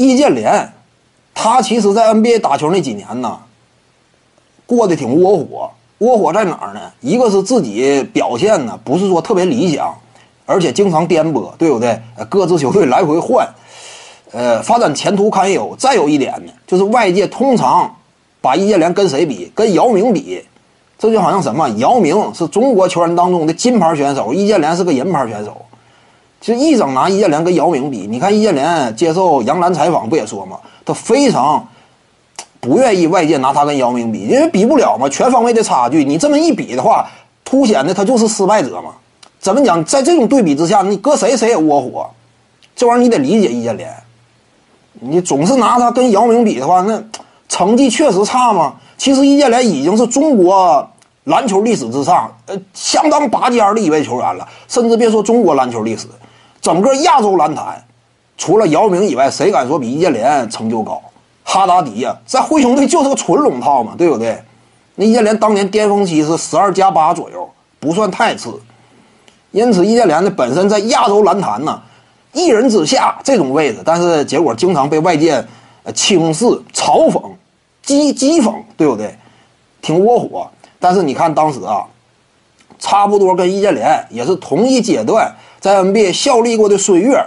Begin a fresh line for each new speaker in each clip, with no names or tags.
易建联，他其实在 NBA 打球那几年呢，过得挺窝火。窝火在哪儿呢？一个是自己表现呢，不是说特别理想，而且经常颠簸，对不对？各支球队来回换，呃，发展前途堪忧。再有一点呢，就是外界通常把易建联跟谁比？跟姚明比。这就好像什么？姚明是中国球员当中的金牌选手，易建联是个银牌选手。其实一整拿易建联跟姚明比，你看易建联接受杨澜采访不也说吗？他非常不愿意外界拿他跟姚明比，因为比不了嘛，全方位的差距。你这么一比的话，凸显的他就是失败者嘛。怎么讲？在这种对比之下，你搁谁谁也窝火。这玩意儿你得理解易建联。你总是拿他跟姚明比的话，那成绩确实差吗？其实易建联已经是中国篮球历史之上，呃，相当拔尖的一位球员了。甚至别说中国篮球历史，整个亚洲篮坛，除了姚明以外，谁敢说比易建联成就高？哈达迪呀，在灰熊队就是个纯龙套嘛，对不对？那易建联当年巅峰期是十二加八左右，不算太次。因此，易建联呢本身在亚洲篮坛呢，一人之下这种位置，但是结果经常被外界呃轻视、嘲讽。讥讥讽，对不对？挺窝火。但是你看当时啊，差不多跟易建联也是同一阶段在 NBA 效力过的孙悦，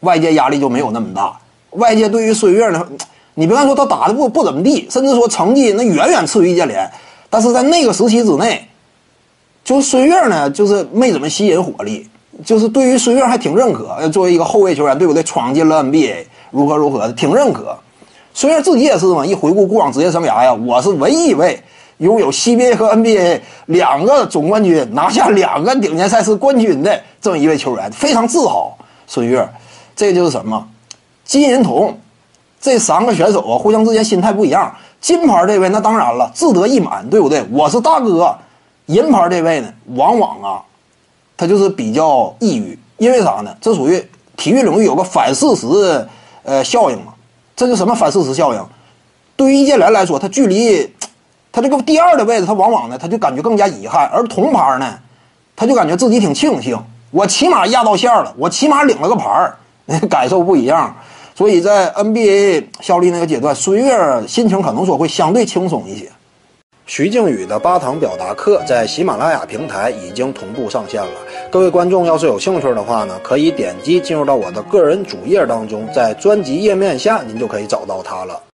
外界压力就没有那么大。外界对于孙悦呢，你别看说他打的不不怎么地，甚至说成绩那远远次于易建联，但是在那个时期之内，就孙悦呢，就是没怎么吸引火力，就是对于孙悦还挺认可。作为一个后卫球员，对不对？闯进了 NBA，如何如何的，挺认可。孙悦自己也是嘛，一回顾过往职业生涯呀，我是唯一一位拥有 CBA 和 NBA 两个总冠军、拿下两个顶尖赛事冠军的这么一位球员，非常自豪。孙悦，这就是什么？金银铜这三个选手啊，互相之间心态不一样。金牌这位那当然了，志得意满，对不对？我是大哥。银牌这位呢，往往啊，他就是比较抑郁，因为啥呢？这属于体育领域有个反事实呃效应嘛。这就什么反事实效应？对于易建联来说，他距离他这个第二的位置，他往往呢，他就感觉更加遗憾；而铜牌呢，他就感觉自己挺庆幸，我起码压到线了，我起码领了个牌儿，感受不一样。所以在 NBA 效力那个阶段，孙悦心情可能说会相对轻松一些。徐静宇的八堂表达课在喜马拉雅平台已经同步上线了。各位观众要是有兴趣的话呢，可以点击进入到我的个人主页当中，在专辑页面下您就可以找到它了。